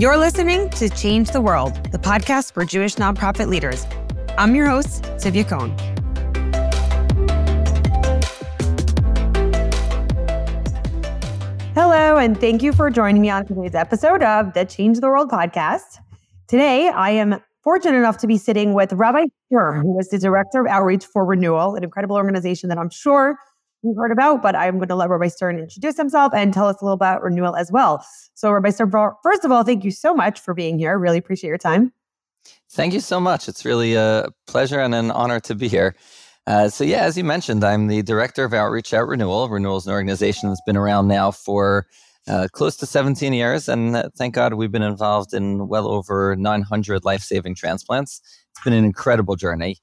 You're listening to Change the World, the podcast for Jewish nonprofit leaders. I'm your host, Sivya Cohn. Hello, and thank you for joining me on today's episode of the Change the World podcast. Today, I am fortunate enough to be sitting with Rabbi Sturm, who is the Director of Outreach for Renewal, an incredible organization that I'm sure you've heard about, but I'm going to let Rabbi Sturm introduce himself and tell us a little about Renewal as well. So, Rabbi Sturm, first of all, thank you so much for being here. Really appreciate your time. Thank you so much. It's really a pleasure and an honor to be here. Uh, so, yeah, as you mentioned, I'm the Director of Outreach at Renewal. Renewal is an organization that's been around now for uh, close to 17 years. And uh, thank God we've been involved in well over 900 life saving transplants. It's been an incredible journey.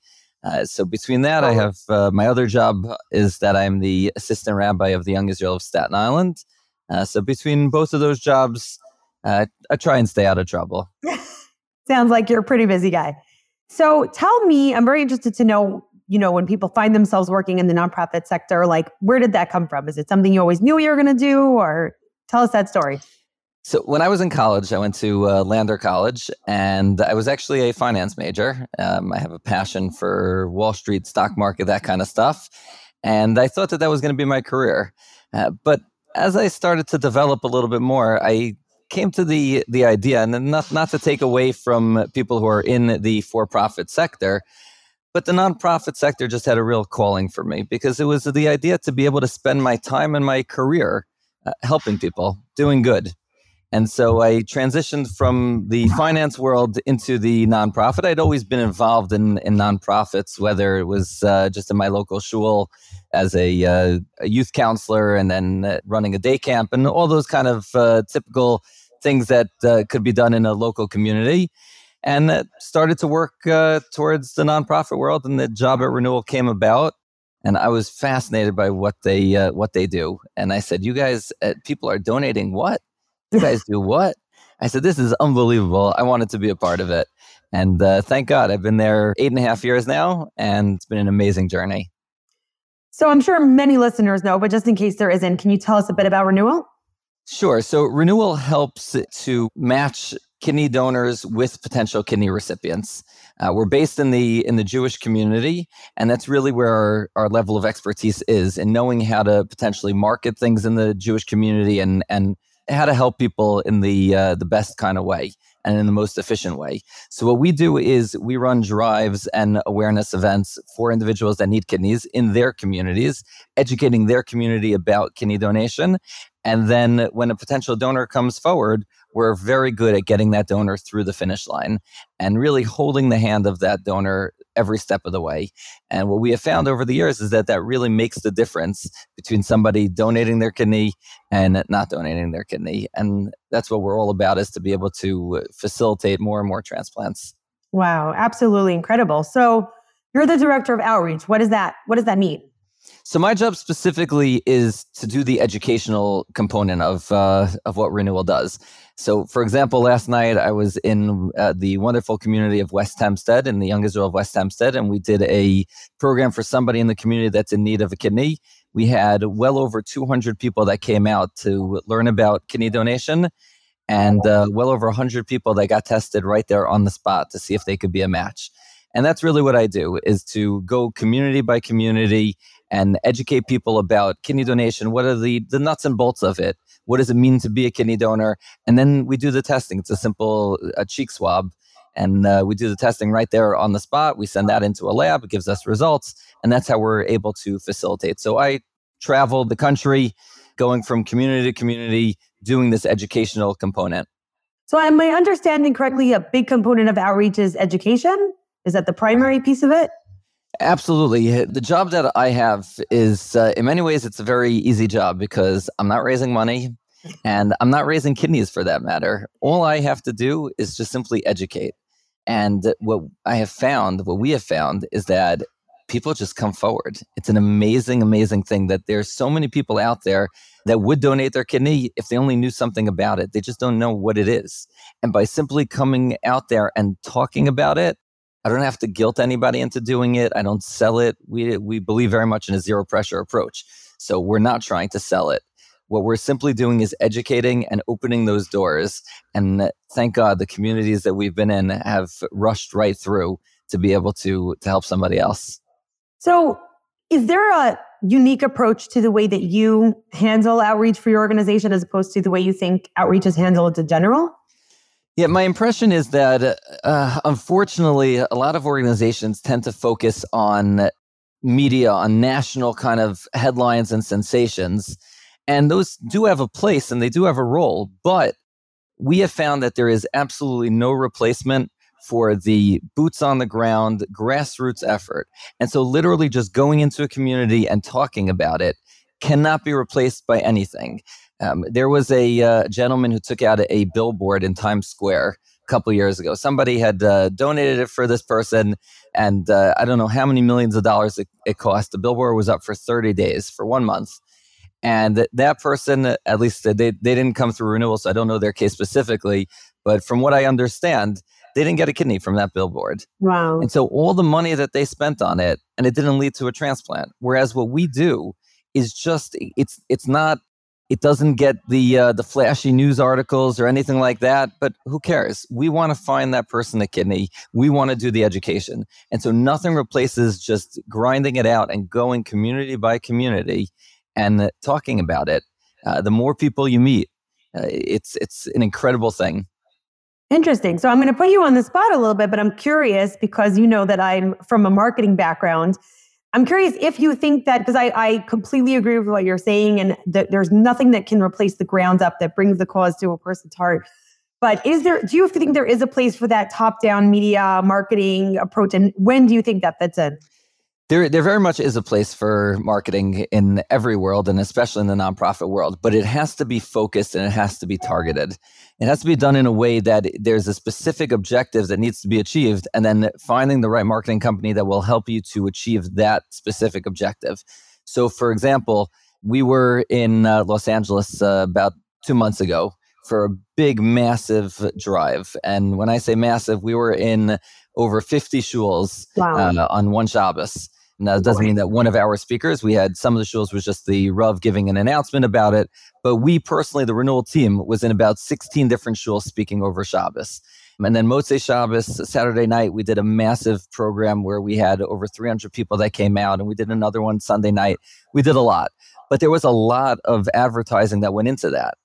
Uh, so between that, I have uh, my other job is that I'm the assistant rabbi of the Young Israel of Staten Island. Uh, so between both of those jobs, uh, I try and stay out of trouble. Sounds like you're a pretty busy guy. So tell me, I'm very interested to know, you know, when people find themselves working in the nonprofit sector, like where did that come from? Is it something you always knew you were going to do, or tell us that story? So when I was in college, I went to uh, Lander College, and I was actually a finance major. Um, I have a passion for Wall Street, stock market, that kind of stuff, and I thought that that was going to be my career. Uh, but as I started to develop a little bit more, I came to the the idea, and not not to take away from people who are in the for profit sector, but the nonprofit sector just had a real calling for me because it was the idea to be able to spend my time and my career uh, helping people, doing good. And so I transitioned from the finance world into the nonprofit. I'd always been involved in, in nonprofits, whether it was uh, just in my local shul as a, uh, a youth counselor and then uh, running a day camp and all those kind of uh, typical things that uh, could be done in a local community. And started to work uh, towards the nonprofit world, and the job at Renewal came about and I was fascinated by what they uh, what they do. And I said, "You guys, uh, people are donating what? You guys do what? I said, This is unbelievable. I wanted to be a part of it. And uh, thank God I've been there eight and a half years now, and it's been an amazing journey. So I'm sure many listeners know, but just in case there isn't, can you tell us a bit about Renewal? Sure. So Renewal helps to match kidney donors with potential kidney recipients. Uh, we're based in the in the Jewish community, and that's really where our, our level of expertise is in knowing how to potentially market things in the Jewish community and and how to help people in the uh, the best kind of way and in the most efficient way. So what we do is we run drives and awareness events for individuals that need kidneys in their communities, educating their community about kidney donation. And then when a potential donor comes forward, we're very good at getting that donor through the finish line and really holding the hand of that donor every step of the way. And what we have found over the years is that that really makes the difference between somebody donating their kidney and not donating their kidney. And that's what we're all about is to be able to uh, facilitate more and more transplants. Wow, absolutely incredible. So you're the director of outreach. What does that what does that mean? So my job specifically is to do the educational component of uh, of what Renewal does. So, for example, last night I was in uh, the wonderful community of West Hempstead in the Young Israel of West Hempstead, and we did a program for somebody in the community that's in need of a kidney. We had well over 200 people that came out to learn about kidney donation, and uh, well over 100 people that got tested right there on the spot to see if they could be a match. And that's really what I do is to go community by community and educate people about kidney donation. What are the, the nuts and bolts of it? What does it mean to be a kidney donor? And then we do the testing. It's a simple a cheek swab. And uh, we do the testing right there on the spot. We send that into a lab. It gives us results. And that's how we're able to facilitate. So I traveled the country, going from community to community, doing this educational component. So, am I understanding correctly? A big component of outreach is education. Is that the primary piece of it? Absolutely. The job that I have is, uh, in many ways, it's a very easy job because I'm not raising money and I'm not raising kidneys for that matter. All I have to do is just simply educate. And what I have found, what we have found, is that people just come forward. It's an amazing, amazing thing that there's so many people out there that would donate their kidney if they only knew something about it. They just don't know what it is. And by simply coming out there and talking about it, I don't have to guilt anybody into doing it. I don't sell it. We we believe very much in a zero pressure approach. So we're not trying to sell it. What we're simply doing is educating and opening those doors. And thank God the communities that we've been in have rushed right through to be able to to help somebody else. So, is there a unique approach to the way that you handle outreach for your organization as opposed to the way you think outreach is handled in general? Yeah, my impression is that uh, unfortunately, a lot of organizations tend to focus on media, on national kind of headlines and sensations. And those do have a place and they do have a role. But we have found that there is absolutely no replacement for the boots on the ground grassroots effort. And so, literally, just going into a community and talking about it cannot be replaced by anything. Um, there was a uh, gentleman who took out a, a, billboard in Times Square a couple years ago. Somebody had uh, donated it for this person, and uh, I don't know how many millions of dollars it, it, cost. The billboard was up for 30 days, for one month. And that person, at least they, they didn't come through renewal, so I don't know their case specifically. But from what I understand, they didn't get a kidney from that billboard. Wow. And so all the money that they spent on it, and it didn't lead to a transplant. Whereas what we do is just it's it's not it doesn't get the uh, the flashy news articles or anything like that. But who cares? We want to find that person a kidney. We want to do the education, and so nothing replaces just grinding it out and going community by community and uh, talking about it. Uh, the more people you meet, uh, it's it's an incredible thing. Interesting. So I'm going to put you on the spot a little bit, but I'm curious because you know that I'm from a marketing background. I'm curious if you think that because I, I completely agree with what you're saying, and that there's nothing that can replace the ground up that brings the cause to a person's heart. But is there? Do you think there is a place for that top-down media marketing approach, and when do you think that fits in? There, there very much is a place for marketing in every world, and especially in the nonprofit world. But it has to be focused and it has to be targeted. It has to be done in a way that there's a specific objective that needs to be achieved, and then finding the right marketing company that will help you to achieve that specific objective. So, for example, we were in uh, Los Angeles uh, about two months ago for a big, massive drive. And when I say massive, we were in over 50 shuls wow. uh, on one Shabbos. Now, it doesn't mean that one of our speakers, we had some of the shuls was just the Rav giving an announcement about it, but we personally, the renewal team, was in about 16 different shuls speaking over Shabbos. And then Motzei Shabbos, Saturday night, we did a massive program where we had over 300 people that came out, and we did another one Sunday night. We did a lot, but there was a lot of advertising that went into that.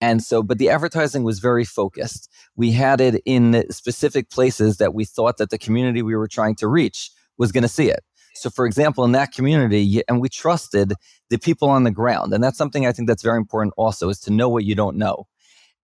And so, but the advertising was very focused. We had it in specific places that we thought that the community we were trying to reach was going to see it. So, for example, in that community, and we trusted the people on the ground. And that's something I think that's very important also is to know what you don't know.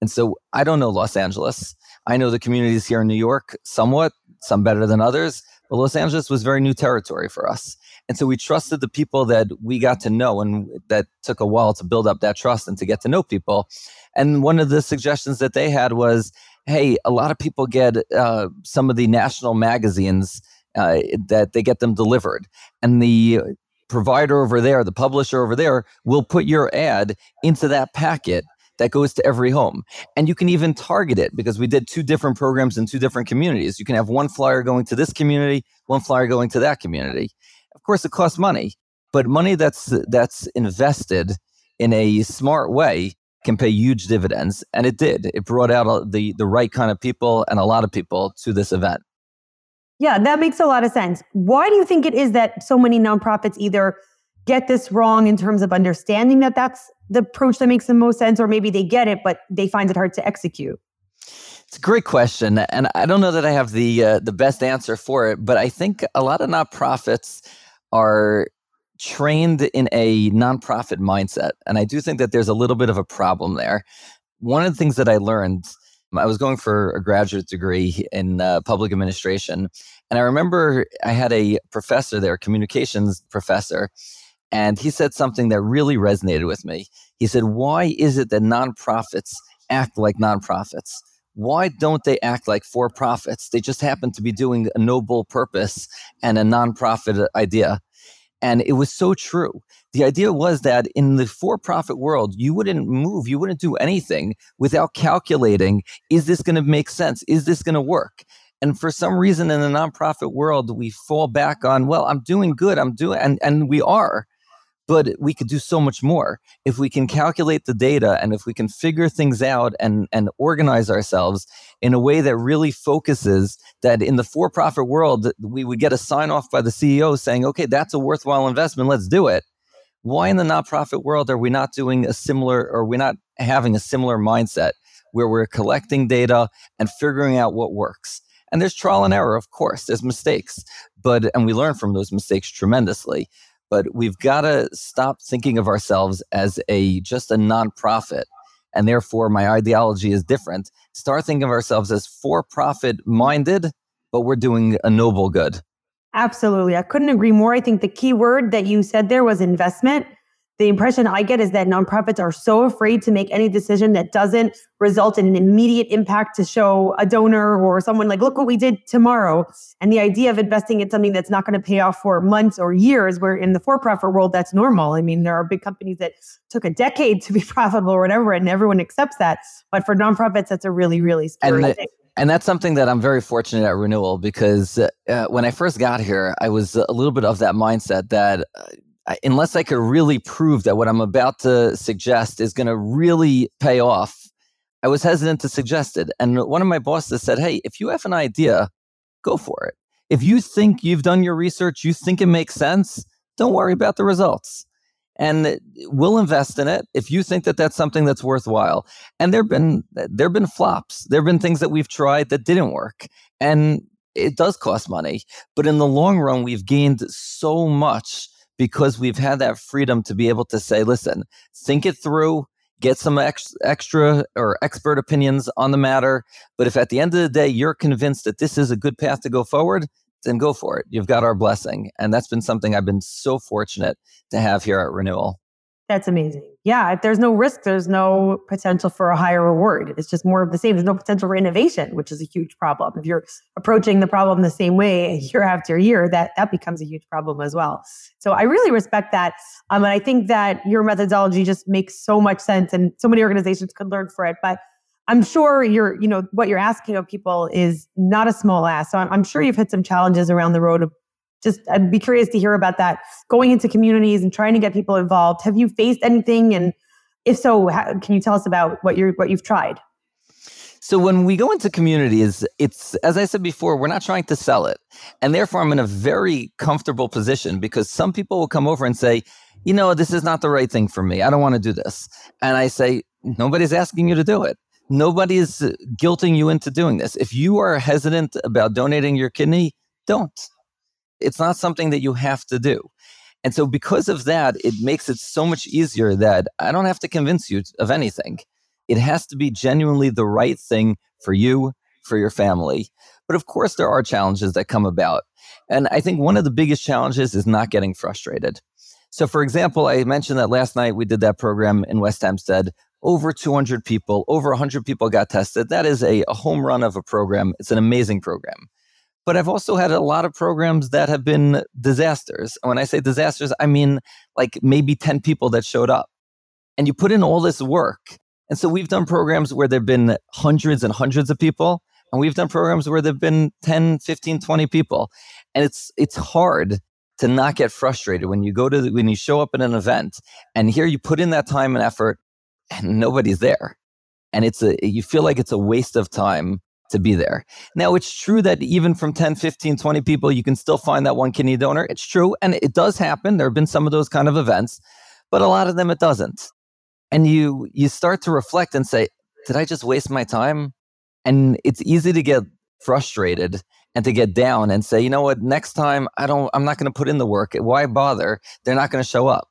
And so I don't know Los Angeles. I know the communities here in New York somewhat, some better than others, but Los Angeles was very new territory for us. And so we trusted the people that we got to know, and that took a while to build up that trust and to get to know people. And one of the suggestions that they had was hey, a lot of people get uh, some of the national magazines uh, that they get them delivered. And the provider over there, the publisher over there, will put your ad into that packet that goes to every home. And you can even target it because we did two different programs in two different communities. You can have one flyer going to this community, one flyer going to that community. Of course, it costs money, but money that's that's invested in a smart way can pay huge dividends, and it did. It brought out the the right kind of people and a lot of people to this event. Yeah, that makes a lot of sense. Why do you think it is that so many nonprofits either get this wrong in terms of understanding that that's the approach that makes the most sense, or maybe they get it, but they find it hard to execute? It's a great question, and I don't know that I have the uh, the best answer for it. But I think a lot of nonprofits are trained in a nonprofit mindset, and I do think that there's a little bit of a problem there. One of the things that I learned I was going for a graduate degree in uh, public administration. And I remember I had a professor there, communications professor, and he said something that really resonated with me. He said, Why is it that nonprofits act like nonprofits? Why don't they act like for profits? They just happen to be doing a noble purpose and a nonprofit idea. And it was so true. The idea was that in the for profit world, you wouldn't move, you wouldn't do anything without calculating is this going to make sense? Is this going to work? And for some reason in the nonprofit world, we fall back on, well, I'm doing good, I'm doing, and, and we are. But we could do so much more. If we can calculate the data and if we can figure things out and and organize ourselves in a way that really focuses that in the for-profit world we would get a sign off by the CEO saying okay that's a worthwhile investment. Let's do it. Why in the nonprofit world are we not doing a similar or we're not having a similar mindset where we're collecting data and figuring out what works? And there's trial and error of course. There's mistakes but and we learn from those mistakes tremendously but we've got to stop thinking of ourselves as a just a nonprofit and therefore my ideology is different. Start thinking of ourselves as for profit minded but we're doing a noble good. Absolutely. I couldn't agree more. I think the key word that you said there was investment the impression I get is that nonprofits are so afraid to make any decision that doesn't result in an immediate impact to show a donor or someone like, look what we did tomorrow. And the idea of investing in something that's not going to pay off for months or years, where in the for profit world, that's normal. I mean, there are big companies that took a decade to be profitable or whatever, and everyone accepts that. But for nonprofits, that's a really, really scary and thing. And that's something that I'm very fortunate at Renewal because uh, when I first got here, I was a little bit of that mindset that uh, unless I could really prove that what I'm about to suggest is going to really pay off, I was hesitant to suggest it. And one of my bosses said, Hey, if you have an idea, go for it. If you think you've done your research, you think it makes sense, don't worry about the results. And we'll invest in it if you think that that's something that's worthwhile. And there've been there've been flops. There've been things that we've tried that didn't work, and it does cost money. But in the long run, we've gained so much because we've had that freedom to be able to say, listen, think it through, get some ex- extra or expert opinions on the matter. But if at the end of the day you're convinced that this is a good path to go forward, then go for it. You've got our blessing. And that's been something I've been so fortunate to have here at Renewal. That's amazing. Yeah, if there's no risk, there's no potential for a higher reward. It's just more of the same. There's no potential for innovation, which is a huge problem. If you're approaching the problem the same way year after year, that that becomes a huge problem as well. So I really respect that. Um, and I think that your methodology just makes so much sense, and so many organizations could learn for it. But I'm sure you're, you know, what you're asking of people is not a small ask. So I'm, I'm sure you've hit some challenges around the road of just I'd be curious to hear about that going into communities and trying to get people involved. Have you faced anything? And if so, how, can you tell us about what you're what you've tried? So when we go into communities, it's as I said before, we're not trying to sell it. And therefore I'm in a very comfortable position because some people will come over and say, "You know, this is not the right thing for me. I don't want to do this." And I say, "Nobody's asking you to do it. Nobody is uh, guilting you into doing this. If you are hesitant about donating your kidney, don't. It's not something that you have to do. And so, because of that, it makes it so much easier that I don't have to convince you of anything. It has to be genuinely the right thing for you, for your family. But of course, there are challenges that come about. And I think one of the biggest challenges is not getting frustrated. So, for example, I mentioned that last night we did that program in West Hempstead. Over 200 people, over 100 people got tested. That is a, a home run of a program. It's an amazing program. But I've also had a lot of programs that have been disasters. And when I say disasters, I mean like maybe 10 people that showed up. And you put in all this work. And so we've done programs where there've been hundreds and hundreds of people. And we've done programs where there've been 10, 15, 20 people. And it's it's hard to not get frustrated when you go to the, when you show up at an event and here you put in that time and effort and nobody's there. And it's a you feel like it's a waste of time to be there. Now, it's true that even from 10, 15, 20 people, you can still find that one kidney donor. It's true. And it does happen. There have been some of those kind of events, but a lot of them it doesn't. And you you start to reflect and say, did I just waste my time? And it's easy to get frustrated and to get down and say, you know what, next time I don't I'm not going to put in the work. Why bother? They're not going to show up.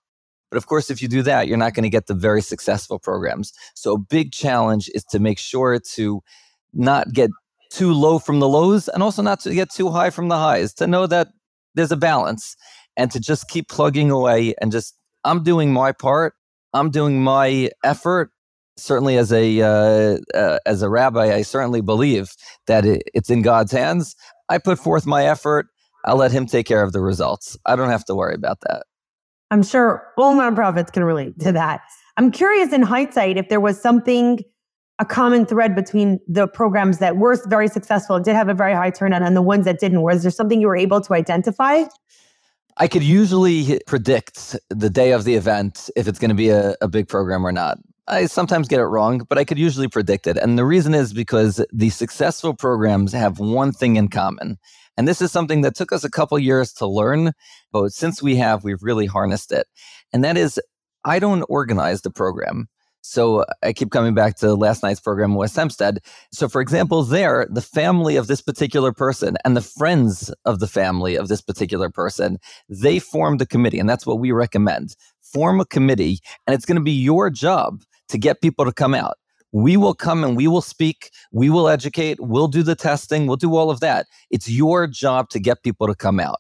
But of course, if you do that, you're not going to get the very successful programs. So a big challenge is to make sure to not get too low from the lows and also not to get too high from the highs, to know that there's a balance and to just keep plugging away and just, I'm doing my part. I'm doing my effort. Certainly, as a uh, uh, as a rabbi, I certainly believe that it, it's in God's hands. I put forth my effort. I'll let Him take care of the results. I don't have to worry about that. I'm sure all nonprofits can relate to that. I'm curious in hindsight if there was something a common thread between the programs that were very successful, did have a very high turnout, and the ones that didn't? Was there something you were able to identify? I could usually predict the day of the event if it's going to be a, a big program or not. I sometimes get it wrong, but I could usually predict it. And the reason is because the successful programs have one thing in common. And this is something that took us a couple years to learn, but since we have, we've really harnessed it. And that is, I don't organize the program. So I keep coming back to last night's program, West Hempstead. So, for example, there, the family of this particular person and the friends of the family of this particular person, they formed a committee. And that's what we recommend. Form a committee, and it's going to be your job to get people to come out. We will come and we will speak, we will educate, we'll do the testing, we'll do all of that. It's your job to get people to come out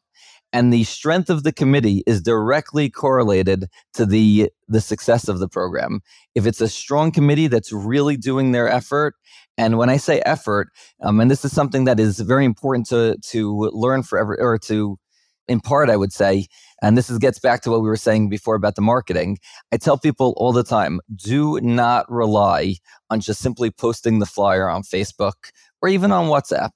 and the strength of the committee is directly correlated to the the success of the program. If it's a strong committee that's really doing their effort and when i say effort um, and this is something that is very important to to learn forever or to impart i would say and this is, gets back to what we were saying before about the marketing i tell people all the time do not rely on just simply posting the flyer on facebook or even on whatsapp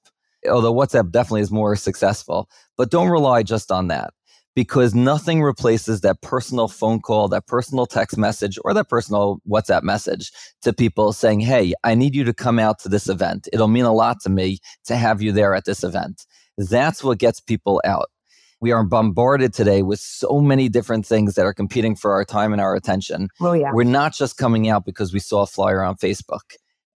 although WhatsApp definitely is more successful, but don't rely just on that because nothing replaces that personal phone call, that personal text message, or that personal WhatsApp message to people saying, Hey, I need you to come out to this event. It'll mean a lot to me to have you there at this event. That's what gets people out. We are bombarded today with so many different things that are competing for our time and our attention. Oh, yeah. We're not just coming out because we saw a flyer on Facebook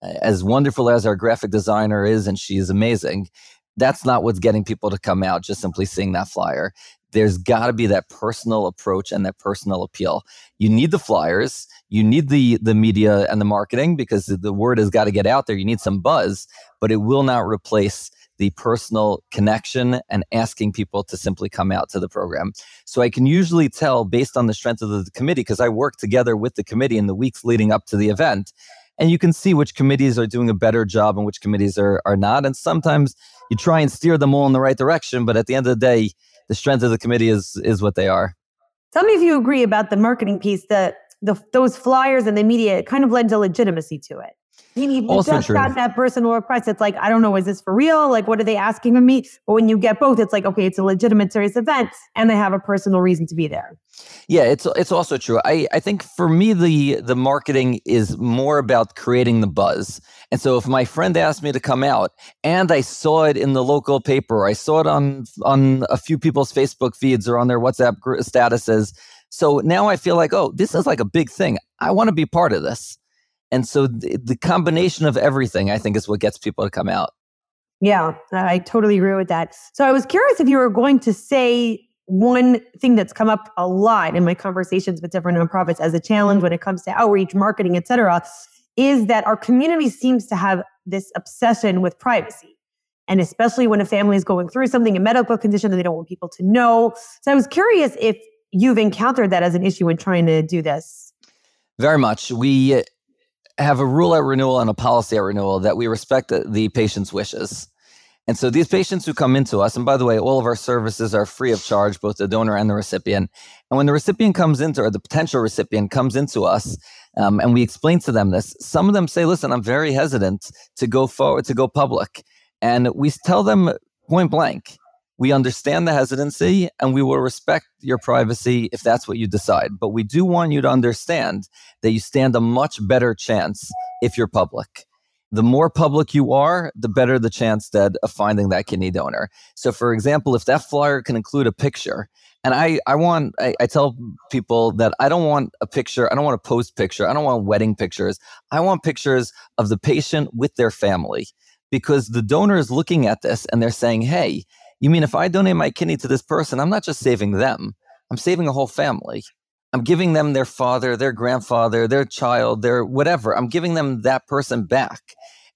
as wonderful as our graphic designer is, and she is amazing, that's not what's getting people to come out just simply seeing that flyer. There's got to be that personal approach and that personal appeal. You need the flyers, you need the the media and the marketing because the word has got to get out there. You need some buzz, but it will not replace the personal connection and asking people to simply come out to the program. So I can usually tell based on the strength of the committee because I work together with the committee in the weeks leading up to the event and you can see which committees are doing a better job and which committees are, are not. And sometimes you try and steer them all in the right direction, but at the end of the day, the strength of the committee is is what they are. Tell me if you agree about the marketing piece that the, those flyers and the media kind of lends a legitimacy to it. You also just true. got that personal request. It's like, I don't know, is this for real? Like, what are they asking of me? But when you get both, it's like, okay, it's a legitimate, serious event, and they have a personal reason to be there. Yeah, it's it's also true. I, I think for me the the marketing is more about creating the buzz. And so if my friend asked me to come out and I saw it in the local paper, I saw it on on a few people's Facebook feeds or on their WhatsApp statuses. So now I feel like, oh, this is like a big thing. I want to be part of this. And so the, the combination of everything, I think, is what gets people to come out. Yeah, I totally agree with that. So I was curious if you were going to say one thing that's come up a lot in my conversations with different nonprofits as a challenge mm-hmm. when it comes to outreach, marketing, et cetera, is that our community seems to have this obsession with privacy. And especially when a family is going through something, a medical condition, that they don't want people to know. So I was curious if you've encountered that as an issue when trying to do this. Very much. We have a rule at renewal and a policy at renewal that we respect the, the patient's wishes. And so these patients who come into us, and by the way, all of our services are free of charge, both the donor and the recipient. And when the recipient comes into, or the potential recipient comes into us, um, and we explain to them this, some of them say, "Listen, I'm very hesitant to go forward, to go public," and we tell them point blank, we understand the hesitancy and we will respect your privacy if that's what you decide. But we do want you to understand that you stand a much better chance if you're public. The more public you are, the better the chance that of finding that kidney donor. So, for example, if that flyer can include a picture, and I, I want, I, I tell people that I don't want a picture, I don't want a post picture, I don't want wedding pictures. I want pictures of the patient with their family because the donor is looking at this and they're saying, hey, you mean if I donate my kidney to this person, I'm not just saving them, I'm saving a whole family. I'm giving them their father, their grandfather, their child, their whatever. I'm giving them that person back.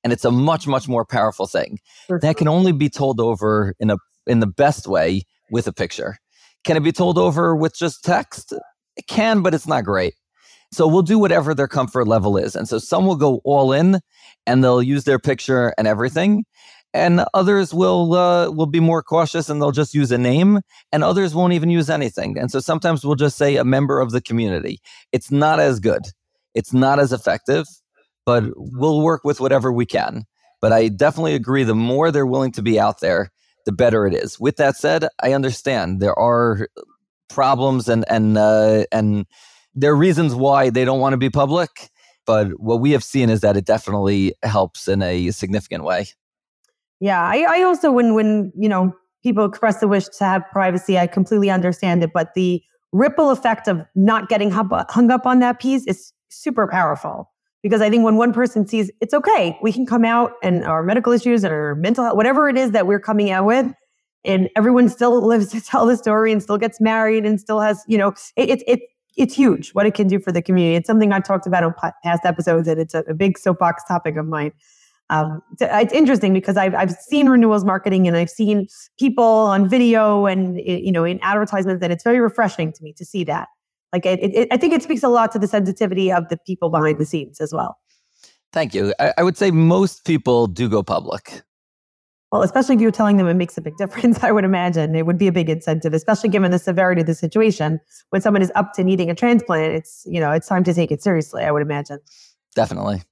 And it's a much, much more powerful thing. Sure. That can only be told over in a in the best way with a picture. Can it be told over with just text? It can, but it's not great. So we'll do whatever their comfort level is. And so some will go all in and they'll use their picture and everything and others will uh, will be more cautious and they'll just use a name and others won't even use anything and so sometimes we'll just say a member of the community it's not as good it's not as effective but we'll work with whatever we can but i definitely agree the more they're willing to be out there the better it is with that said i understand there are problems and and uh, and there are reasons why they don't want to be public. But what we have seen is that it definitely helps in a significant way. Yeah, I, I also when when you know people express the wish to have privacy, I completely understand it. But the ripple effect of not getting uh, hung up on that piece is super powerful because I think when one person sees it's okay, we can come out and our medical issues and our mental health, whatever it is that we're coming out with, and everyone still lives to tell the story and still gets married and still has, you know, it's it, it, it's huge what it can do for the community. It's something I've talked about on past episodes, and it's a, a big soapbox topic of mine. Um, it's interesting because I've I've seen renewals marketing and I've seen people on video and you know in advertisements, and it's very refreshing to me to see that. Like it, it, I think it speaks a lot to the sensitivity of the people behind the scenes as well. Thank you. I, I would say most people do go public. Well, especially if you're telling them it makes a big difference, I would imagine it would be a big incentive, especially given the severity of the situation. When someone is up to needing a transplant, it's you know it's time to take it seriously. I would imagine. Definitely.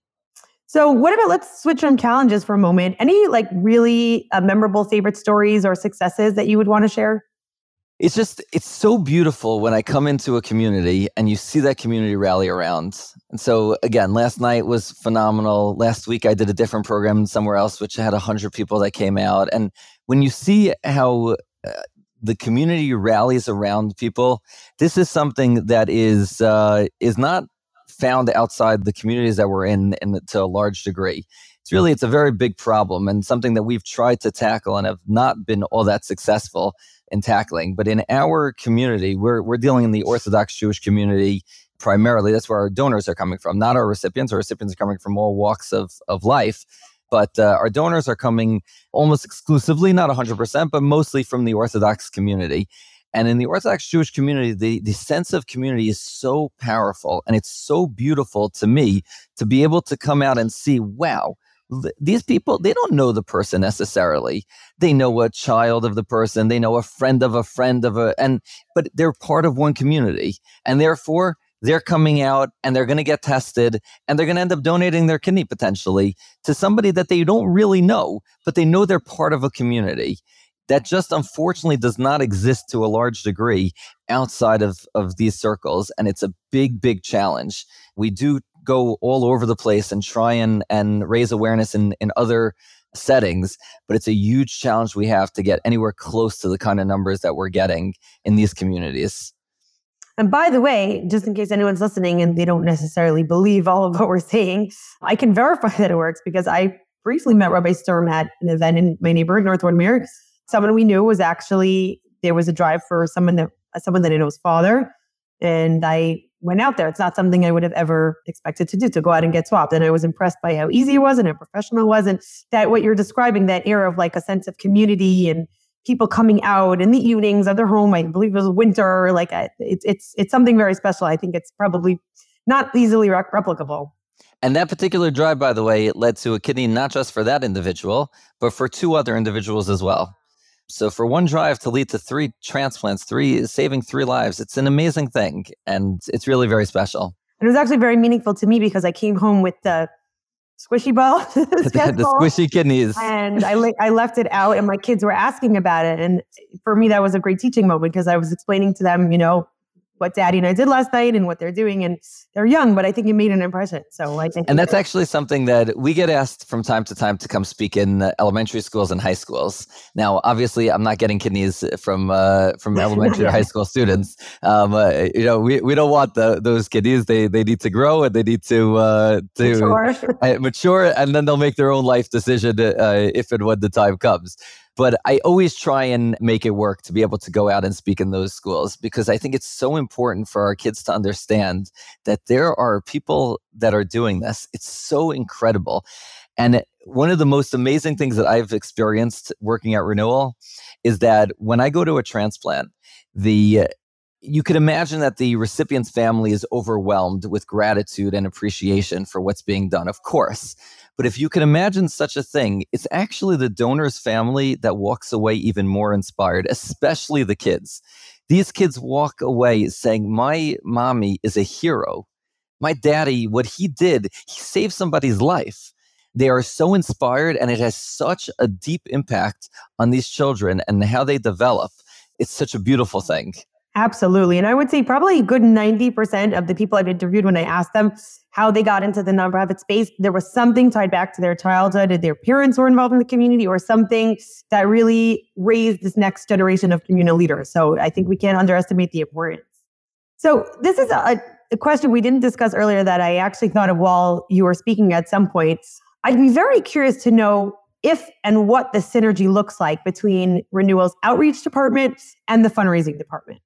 So, what about let's switch from challenges for a moment. Any like really uh, memorable favorite stories or successes that you would want to share? it's just it's so beautiful when i come into a community and you see that community rally around and so again last night was phenomenal last week i did a different program somewhere else which had 100 people that came out and when you see how uh, the community rallies around people this is something that is uh, is not found outside the communities that we're in, in to a large degree it's really it's a very big problem and something that we've tried to tackle and have not been all that successful in tackling. But in our community, we're, we're dealing in the Orthodox Jewish community primarily. That's where our donors are coming from, not our recipients. Our recipients are coming from all walks of, of life. But uh, our donors are coming almost exclusively, not 100%, but mostly from the Orthodox community. And in the Orthodox Jewish community, the, the sense of community is so powerful and it's so beautiful to me to be able to come out and see, wow, these people they don't know the person necessarily. They know a child of the person. They know a friend of a friend of a and but they're part of one community. And therefore they're coming out and they're going to get tested and they're going to end up donating their kidney potentially to somebody that they don't really know but they know they're part of a community that just unfortunately does not exist to a large degree outside of, of these circles and it's a big big challenge we do go all over the place and try and, and raise awareness in, in other settings, but it's a huge challenge we have to get anywhere close to the kind of numbers that we're getting in these communities. And by the way, just in case anyone's listening and they don't necessarily believe all of what we're saying, I can verify that it works because I briefly met Rabbi Sturm at an event in my neighborhood, North Woodmere. Someone we knew was actually there was a drive for someone that someone that I know's father, and I went out there. It's not something I would have ever expected to do to go out and get swapped. And I was impressed by how easy it was and how professional it was. And that what you're describing, that era of like a sense of community and people coming out in the evenings of their home. I believe it was winter. Like it's it's it's something very special. I think it's probably not easily replicable. And that particular drive, by the way, it led to a kidney not just for that individual, but for two other individuals as well. So for one drive to lead to three transplants, three saving three lives, it's an amazing thing, and it's really very special. And it was actually very meaningful to me because I came home with the squishy ball, the, the squishy kidneys, and I I left it out, and my kids were asking about it, and for me that was a great teaching moment because I was explaining to them, you know, what daddy and I did last night and what they're doing. And they're young, but I think it made an impression. So I think. And that's actually something that we get asked from time to time to come speak in elementary schools and high schools. Now, obviously, I'm not getting kidneys from uh, from elementary or high school students. Um, uh, you know, we, we don't want the, those kidneys. They they need to grow and they need to uh, to mature. Mature, and then they'll make their own life decision uh, if and when the time comes. But I always try and make it work to be able to go out and speak in those schools because I think it's so important for our kids to understand that there are people that are doing this. It's so incredible. And one of the most amazing things that I've experienced working at Renewal is that when I go to a transplant, the you could imagine that the recipient's family is overwhelmed with gratitude and appreciation for what's being done, of course. But if you can imagine such a thing, it's actually the donor's family that walks away even more inspired, especially the kids. These kids walk away saying, My mommy is a hero. My daddy, what he did, he saved somebody's life. They are so inspired, and it has such a deep impact on these children and how they develop. It's such a beautiful thing. Absolutely. And I would say probably a good 90% of the people I've interviewed when I asked them how they got into the nonprofit space, there was something tied back to their childhood, their parents were involved in the community, or something that really raised this next generation of community leaders. So I think we can't underestimate the importance. So this is a, a question we didn't discuss earlier that I actually thought of while you were speaking at some point. I'd be very curious to know if and what the synergy looks like between Renewal's outreach department and the fundraising department.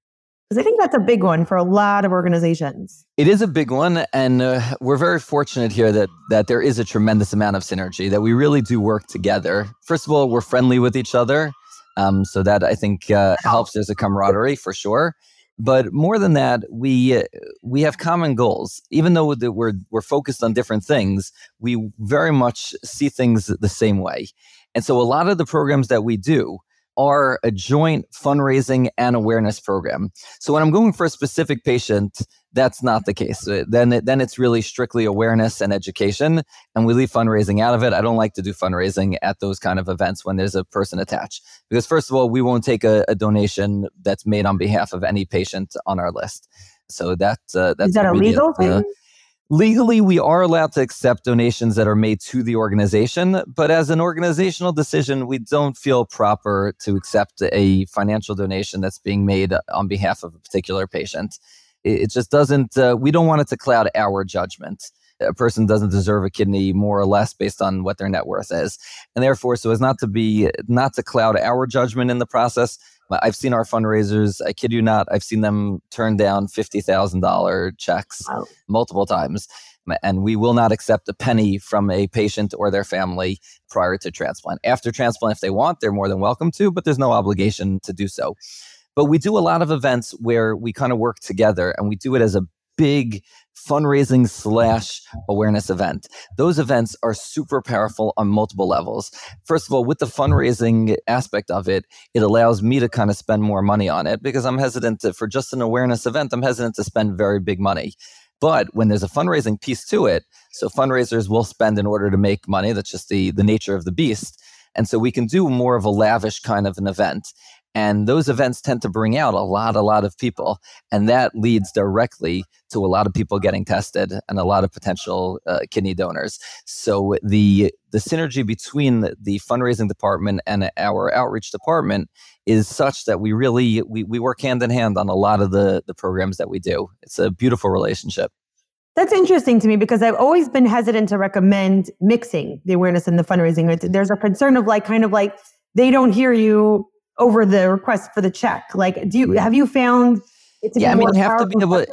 Because I think that's a big one for a lot of organizations. It is a big one, and uh, we're very fortunate here that that there is a tremendous amount of synergy. That we really do work together. First of all, we're friendly with each other, um, so that I think uh, helps. There's a camaraderie for sure, but more than that, we uh, we have common goals. Even though we're we're focused on different things, we very much see things the same way. And so, a lot of the programs that we do are a joint fundraising and awareness program. So when I'm going for a specific patient, that's not the case. Uh, then, it, then it's really strictly awareness and education, and we leave fundraising out of it. I don't like to do fundraising at those kind of events when there's a person attached, because first of all, we won't take a, a donation that's made on behalf of any patient on our list. So that uh, that's is that a legal thing? Legally, we are allowed to accept donations that are made to the organization, but as an organizational decision, we don't feel proper to accept a financial donation that's being made on behalf of a particular patient. It just doesn't, uh, we don't want it to cloud our judgment. A person doesn't deserve a kidney more or less based on what their net worth is. And therefore, so as not to be, not to cloud our judgment in the process, I've seen our fundraisers. I kid you not. I've seen them turn down fifty thousand dollar checks wow. multiple times, and we will not accept a penny from a patient or their family prior to transplant. After transplant, if they want, they're more than welcome to, but there's no obligation to do so. But we do a lot of events where we kind of work together, and we do it as a big fundraising slash awareness event. Those events are super powerful on multiple levels. First of all, with the fundraising aspect of it, it allows me to kind of spend more money on it because I'm hesitant to, for just an awareness event, I'm hesitant to spend very big money. But when there's a fundraising piece to it, so fundraisers will spend in order to make money. That's just the the nature of the beast. And so we can do more of a lavish kind of an event. And those events tend to bring out a lot, a lot of people. And that leads directly to a lot of people getting tested and a lot of potential uh, kidney donors. So the the synergy between the, fundraising department and our outreach department is such that we really we, we work hand in hand on a lot of the the programs that we do. It's a beautiful relationship. That's interesting to me because I've always been hesitant to recommend mixing the awareness and the fundraising. There's a concern of like kind of like they don't hear you over the request for the check? Like, do you have you found? yeah, I mean, you have to be able.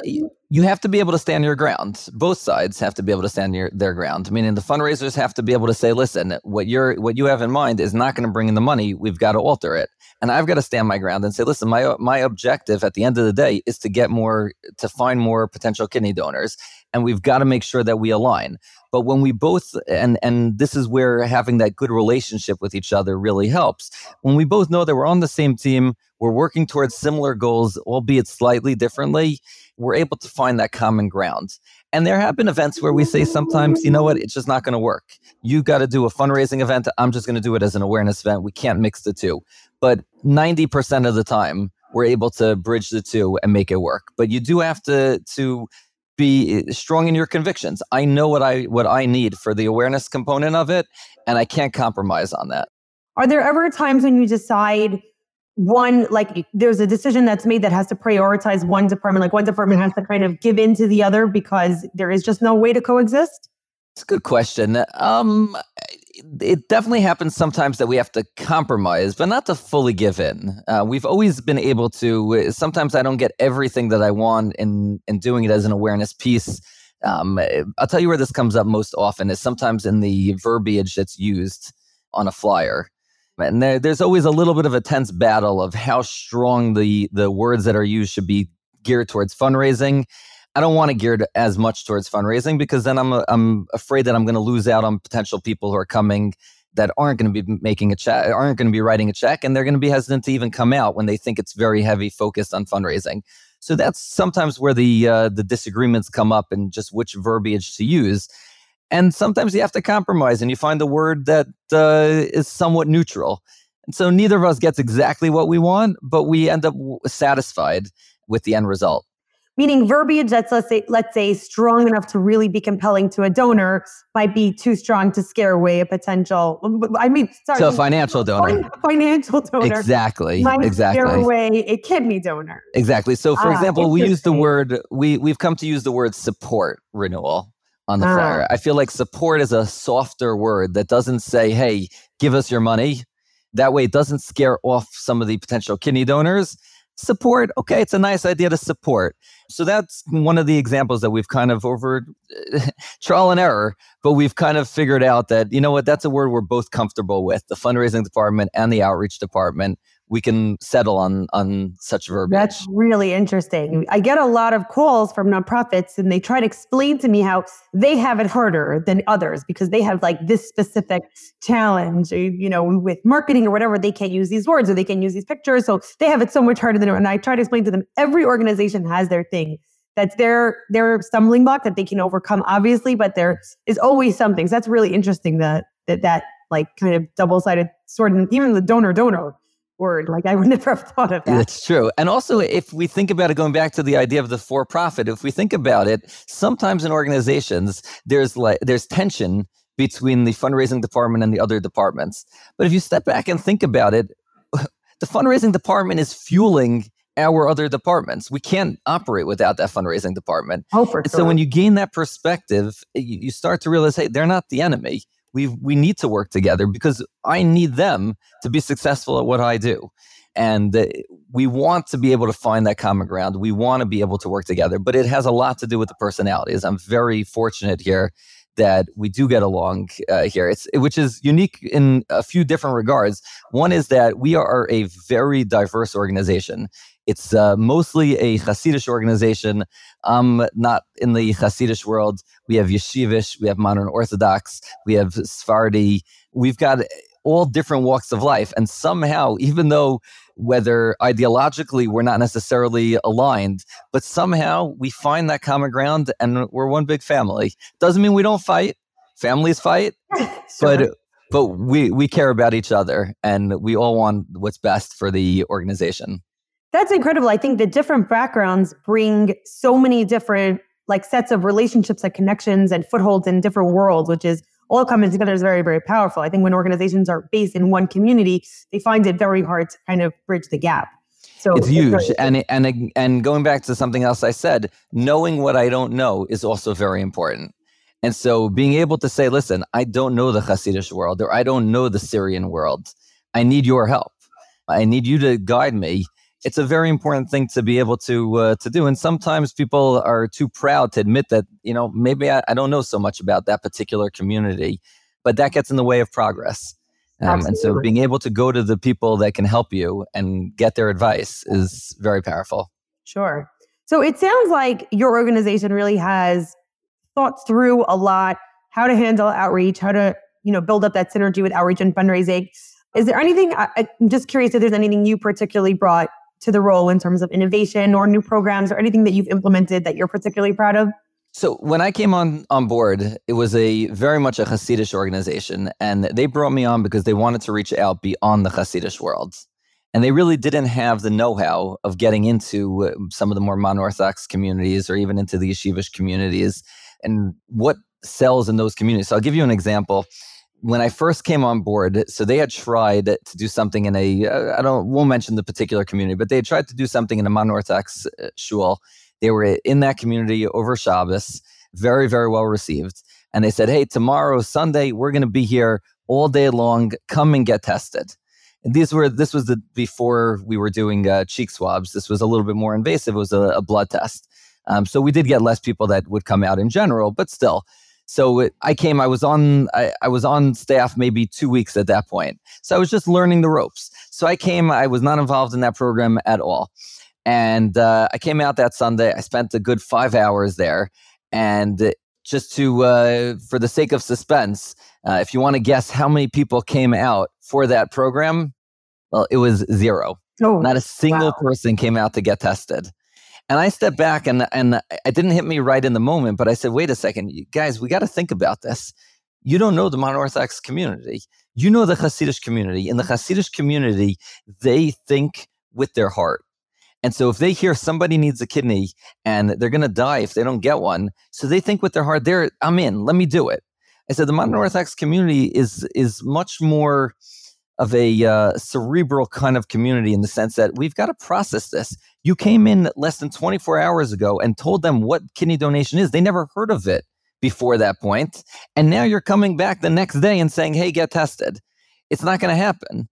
You have to be able to stand your ground. Both sides have to be able to stand your, their ground. Meaning the fundraisers have to be able to say, "Listen, what you're what you have in mind is not going to bring in the money. We've got to alter it." And I've got to stand my ground and say, "Listen, my my objective at the end of the day is to get more, to find more potential kidney donors, and we've got to make sure that we align." But when we both and and this is where having that good relationship with each other really helps. When we both know that we're on the same team, we're working towards similar goals, albeit slightly differently, we're able to find that common ground. And there have been events where we say sometimes, you know what, it's just not going to work. You got to do a fundraising event. I'm just going to do it as an awareness event. We can't mix the two. But 90% of the time, we're able to bridge the two and make it work. But you do have to to be eh, strong in your convictions. I know what I what I need for the awareness component of it, and I can't compromise on that. Are there ever times when you decide one like there's a decision that's made that has to prioritize one department, like one department has to kind of give in to the other because there is just no way to coexist? It's a good question. Um, it definitely happens sometimes that we have to compromise, but not to fully give in. Uh, we've always been able to. Sometimes I don't get everything that I want in in doing it as an awareness piece. Um, I'll tell you where this comes up most often is sometimes in the verbiage that's used on a flyer. And there, there's always a little bit of a tense battle of how strong the the words that are used should be geared towards fundraising I don't want to gear as much towards fundraising because then I'm I'm afraid that I'm going to lose out on potential people who are coming that aren't going to be making a check, aren't going to be writing a check, and they're going to be hesitant to even come out when they think it's very heavy focused on fundraising. So that's sometimes where the uh, the disagreements come up and just which verbiage to use. And sometimes you have to compromise and you find a word that uh, is somewhat neutral. And so neither of us gets exactly what we want, but we end up satisfied. with the end result. Meaning verbiage that's let's say let's say strong enough to really be compelling to a donor might be too strong to scare away a potential i mean sorry so financial donor. financial donor exactly might exactly. scare away a kidney donor. Exactly. So for ah, example we use the word we we've come to use the word support renewal on the ah. flyer. I feel like support is a softer word that doesn't say hey give us your money. That way it doesn't scare off some of the potential kidney donors. Support okay it's a nice idea to support. So that's one of the examples that we've kind of over trial and error but we've kind of figured out that you know what that's a word we're both comfortable with the fundraising department and the outreach department we can settle on on such verbiage. That's really interesting. I get a lot of calls from nonprofits and they try to explain to me how they have it harder than others because they have like this specific challenge, eh, you know, with marketing or whatever, they can't use these words or they can't use these pictures. So they have it so much harder than and I try to explain to them every organization has their thing. That's their their stumbling block that they can overcome, obviously, but there is always something. So that's really interesting that that that like kind of double-sided sword and even the donor donor word. Like I would never have thought of that. That's true. And also, if we think about it, going back to the idea of the for profit, if we think about it, sometimes in organizations, there's like there's tension between the fundraising department and the other departments. But if you step back and think about it, the fundraising department is fueling our other departments. We can't operate without that fundraising department. Oh, for sure. So when you gain that perspective, you, you start to realize, hey, they're not the enemy we we need to work together because I need them to be successful at what I do. And we want to be able to find that common ground. We want to be able to work together, but it has a lot to do with the personalities. I'm very fortunate here that we do get along uh, here. It's which is unique in a few different regards. One is that we are a very diverse organization. It's uh, mostly a Hasidic organization. Um, not in the Hasidic world. We have Yeshivish, we have modern Orthodox, we have Sephardi. We've got all different walks of life. And somehow, even though whether ideologically we're not necessarily aligned, but somehow we find that common ground and we're one big family. Doesn't mean we don't fight. Families fight, sure. but but we we care about each other and we all want what's best for the organization. That's incredible. I think the different backgrounds bring so many different like sets of relationships and connections and footholds in different worlds, which is all coming together is very, very powerful. I think when organizations are based in one community, they find it very hard to kind of bridge the gap. So it's, it's huge. and and and going back to something else I said, knowing what I don't know is also very important. And so being able to say, listen, I don't know the Hasidic world or I don't know the Syrian world. I need your help. I need you to guide me it's a very important thing to be able to uh, to do. And sometimes people are too proud to admit that you know maybe I, I, don't know so much about that particular community, but that gets in the way of progress. Um, and so being able to go to the people that can help you and get their advice is very powerful. Sure. So it sounds like your organization really has thought through a lot how to handle outreach, how to you know build up that synergy with outreach and fundraising. Is there anything? I, I'm just curious if there's anything you particularly brought to the role in terms of innovation or new programs or anything that you've implemented that you're particularly proud of? So when I came on on board, it was a very much a Hasidic organization, and they brought me on because they wanted to reach out beyond the Hasidic world, and they really didn't have the know-how of getting into uh, some of the more modern Orthodox communities or even into the yeshivish communities, and what sells in those communities. So I'll give you an example when I first came on board, so they had tried to do something in a uh, don't won't mention the particular community, but they had tried to do something in a modern Orthodox uh, shul. They were in that community over Shabbos, very very well received, and they said, "Hey, tomorrow Sunday we're going to be here all day long. Come and get tested." And these were this was the before we were doing uh, cheek swabs. This was a little bit more invasive. It was a, a blood test. Um, so we did get less people that would come out in general, but still so it, I came, I was on, I, I, was on staff maybe two weeks at that point. So I was just learning the ropes. So I came, I was not involved in that program at all. And uh, I came out that Sunday. I spent a good five hours there. And just to, uh, for the sake of suspense, uh, if you want to guess how many people came out for that program, well, it was zero. Oh, not a single wow. person came out to get tested. And I stepped back and and it didn't hit me right in the moment, but I said, wait a second, guys, we got to think about this. You don't know the modern Orthodox community. You know the Hasidic community. In the Hasidic community, they think with their heart. And so if they hear somebody needs a kidney and they're going to die if they don't get one, so they think with their heart, "There, I'm in. Let me do it." I said the modern Orthodox community is is much more of a uh, cerebral kind of community in the sense that we've got to process this. You came in less than 24 hours ago and told them what kidney donation is. They never heard of it before that point, and now you're coming back the next day and saying, "Hey, get tested." It's not going to happen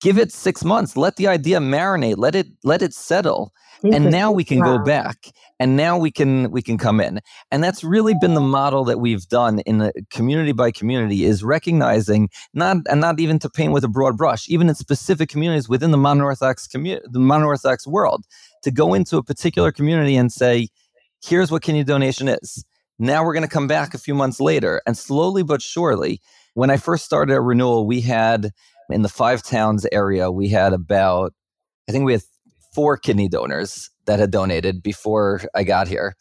give it six months. Let the idea marinate. Let it let it settle. And now we can wow. go back and now we can we can come in. And that's really been the model that we've done in the community by community is recognizing not and not even to paint with a broad brush even in specific communities within the modern Orthodox community the modern Orthodox world to go into a particular community and say here's what kidney donation is. Now we're going to come back a few months later. And slowly but surely when i first started at renewal we had in the five towns area, we had about, I think we had four kidney donors that had donated before I got here.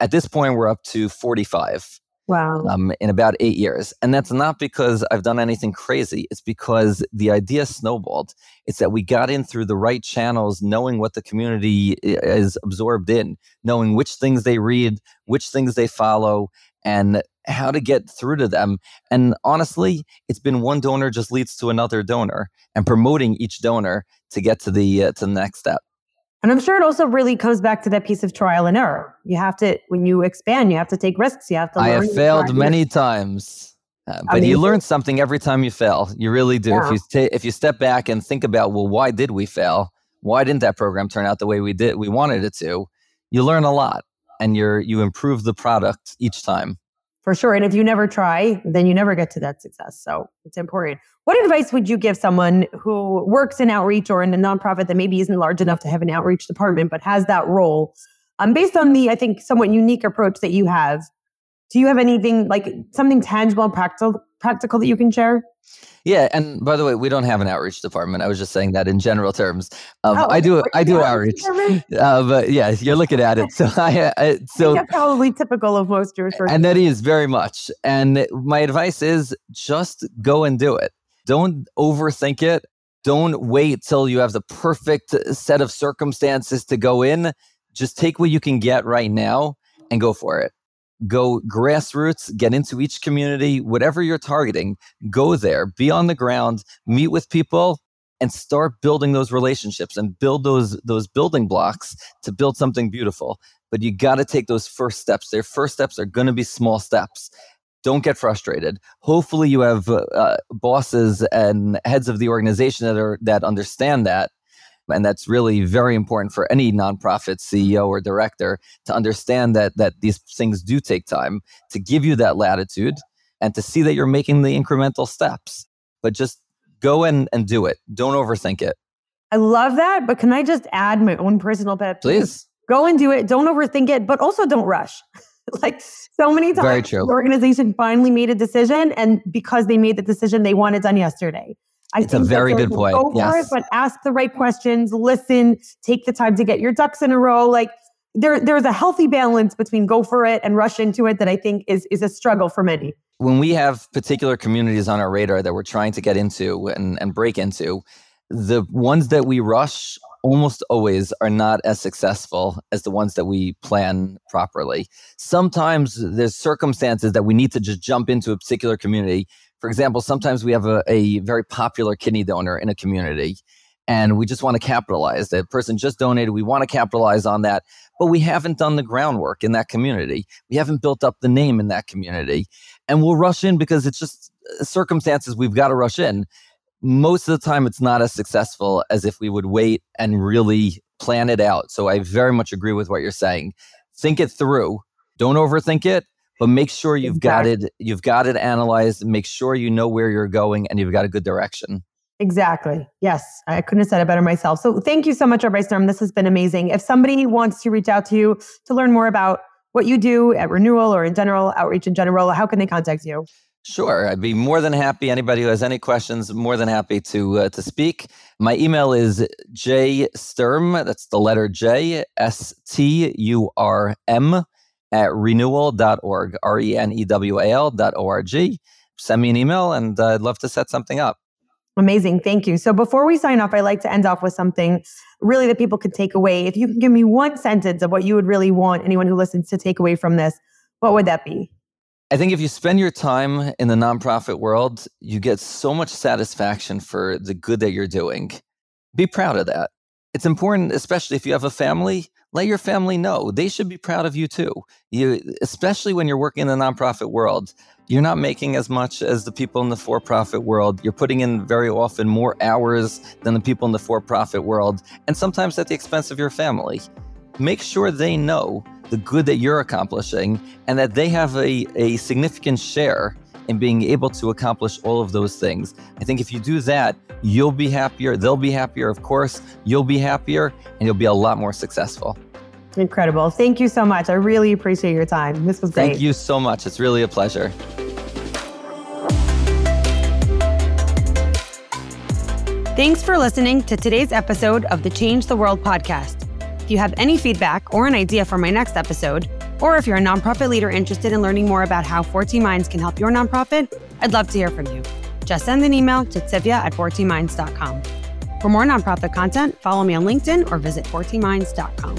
At this point, we're up to 45. Wow. Um, in about eight years. And that's not because I've done anything crazy. It's because the idea snowballed. It's that we got in through the right channels, knowing what the community is absorbed in, knowing which things they read, which things they follow, and how to get through to them. And honestly, it's been one donor just leads to another donor and promoting each donor to get to the uh, to the next step. And I'm sure it also really comes back to that piece of trial and error. You have to when you expand, you have to take risks. You have to. I have failed many times. Uh, but Amazing. you learn something every time you fail. You really do. Yeah. If you ta- if you step back and think about, well, why did we fail? Why didn't that program turn out the way we did? We wanted it to. You learn a lot, and you're you improve the product each time for sure. And if you never try, then you never get to that success. So it's important. What advice would you give someone who works in outreach or in a nonprofit that maybe isn't large enough to have an outreach department, but has that role? Um, based on the, I think, somewhat unique approach that you have, do you have anything like something tangible, and practical, practical that you can share? Yeah, and by the way, we don't have an outreach department. I was just saying that in general terms. Um, oh, I do I do outreach, uh, but yeah, you're looking at it. So I, I so I probably typical of most Jewish and that is very much. And my advice is just go and do it. Don't overthink it. Don't wait till you have the perfect set of circumstances to go in. Just take what you can get right now and go for it go grassroots, get into each community, whatever you're targeting, go there, be on the ground, meet with people and start building those relationships and build those those building blocks to build something beautiful. But you got to take those first steps. Their first steps are going to be small steps. Don't get frustrated. Hopefully, you have uh, bosses and heads of the organization that are that understand that and that's really very important for any nonprofit CEO or director to understand that that these things do take time to give you that latitude and to see that you're making the incremental steps. But just go and, and do it. Don't overthink it. I love that. But can I just add my own personal pet? Please. Go and do it. Don't overthink it, but also don't rush. like so many times, the organization finally made a decision, and because they made the decision, they want it done yesterday. I it's a very good point. Go yes. it, but ask the right questions, listen, take the time to get your ducks in a row. Like there, there's a healthy balance between go for it and rush into it that I think is is a struggle for many. When we have particular communities on our radar that we're trying to get into and, and break into, the ones that we rush almost always are not as successful as the ones that we plan properly. Sometimes there's circumstances that we need to just jump into a particular community for example, sometimes we have a, a very popular kidney donor in a community and we just want to capitalize. That person just donated. We want to capitalize on that, but we haven't done the groundwork in that community. We haven't built up the name in that community. And we'll rush in because it's just uh, circumstances we've got to rush in. Most of the time, it's not as successful as if we would wait and really plan it out. So I very much agree with what you're saying. Think it through. Don't overthink it but make sure you've exactly. got it you've got it analyzed make sure you know where you're going and you've got a good direction exactly yes i couldn't have said it better myself so thank you so much rabbi Sturm this has been amazing if somebody wants to reach out to you to learn more about what you do at renewal or in general outreach in general how can they contact you Sure, I'd be more than happy. Anybody who has any questions, more than happy to uh, to speak. My email is jsturm. That's the letter J S T U R M at renewal.org, R E N E W A L.org. Send me an email and uh, I'd love to set something up. Amazing. Thank you. So before we sign off, I like to end off with something really that people could take away. If you can give me one sentence of what you would really want anyone who listens to take away from this, what would that be? I think if you spend your time in the nonprofit world, you get so much satisfaction for the good that you're doing. Be proud of that. It's important, especially if you have a family, let your family know. They should be proud of you too. You especially when you're working in the nonprofit world. You're not making as much as the people in the for-profit world. You're putting in very often more hours than the people in the for-profit world, and sometimes at the expense of your family. Make sure they know the good that you're accomplishing and that they have a, a significant share in being able to accomplish all of those things. I think if you do that, you'll be happier. They'll be happier, of course. You'll be happier and you'll be a lot more successful. Incredible. Thank you so much. I really appreciate your time. This was great. Thank you so much. It's really a pleasure. Thanks for listening to today's episode of the Change the World podcast. If you have any feedback or an idea for my next episode, or if you're a nonprofit leader interested in learning more about how 14 Minds can help your nonprofit, I'd love to hear from you. Just send an email to tzivia at 14minds.com. For more nonprofit content, follow me on LinkedIn or visit 14minds.com.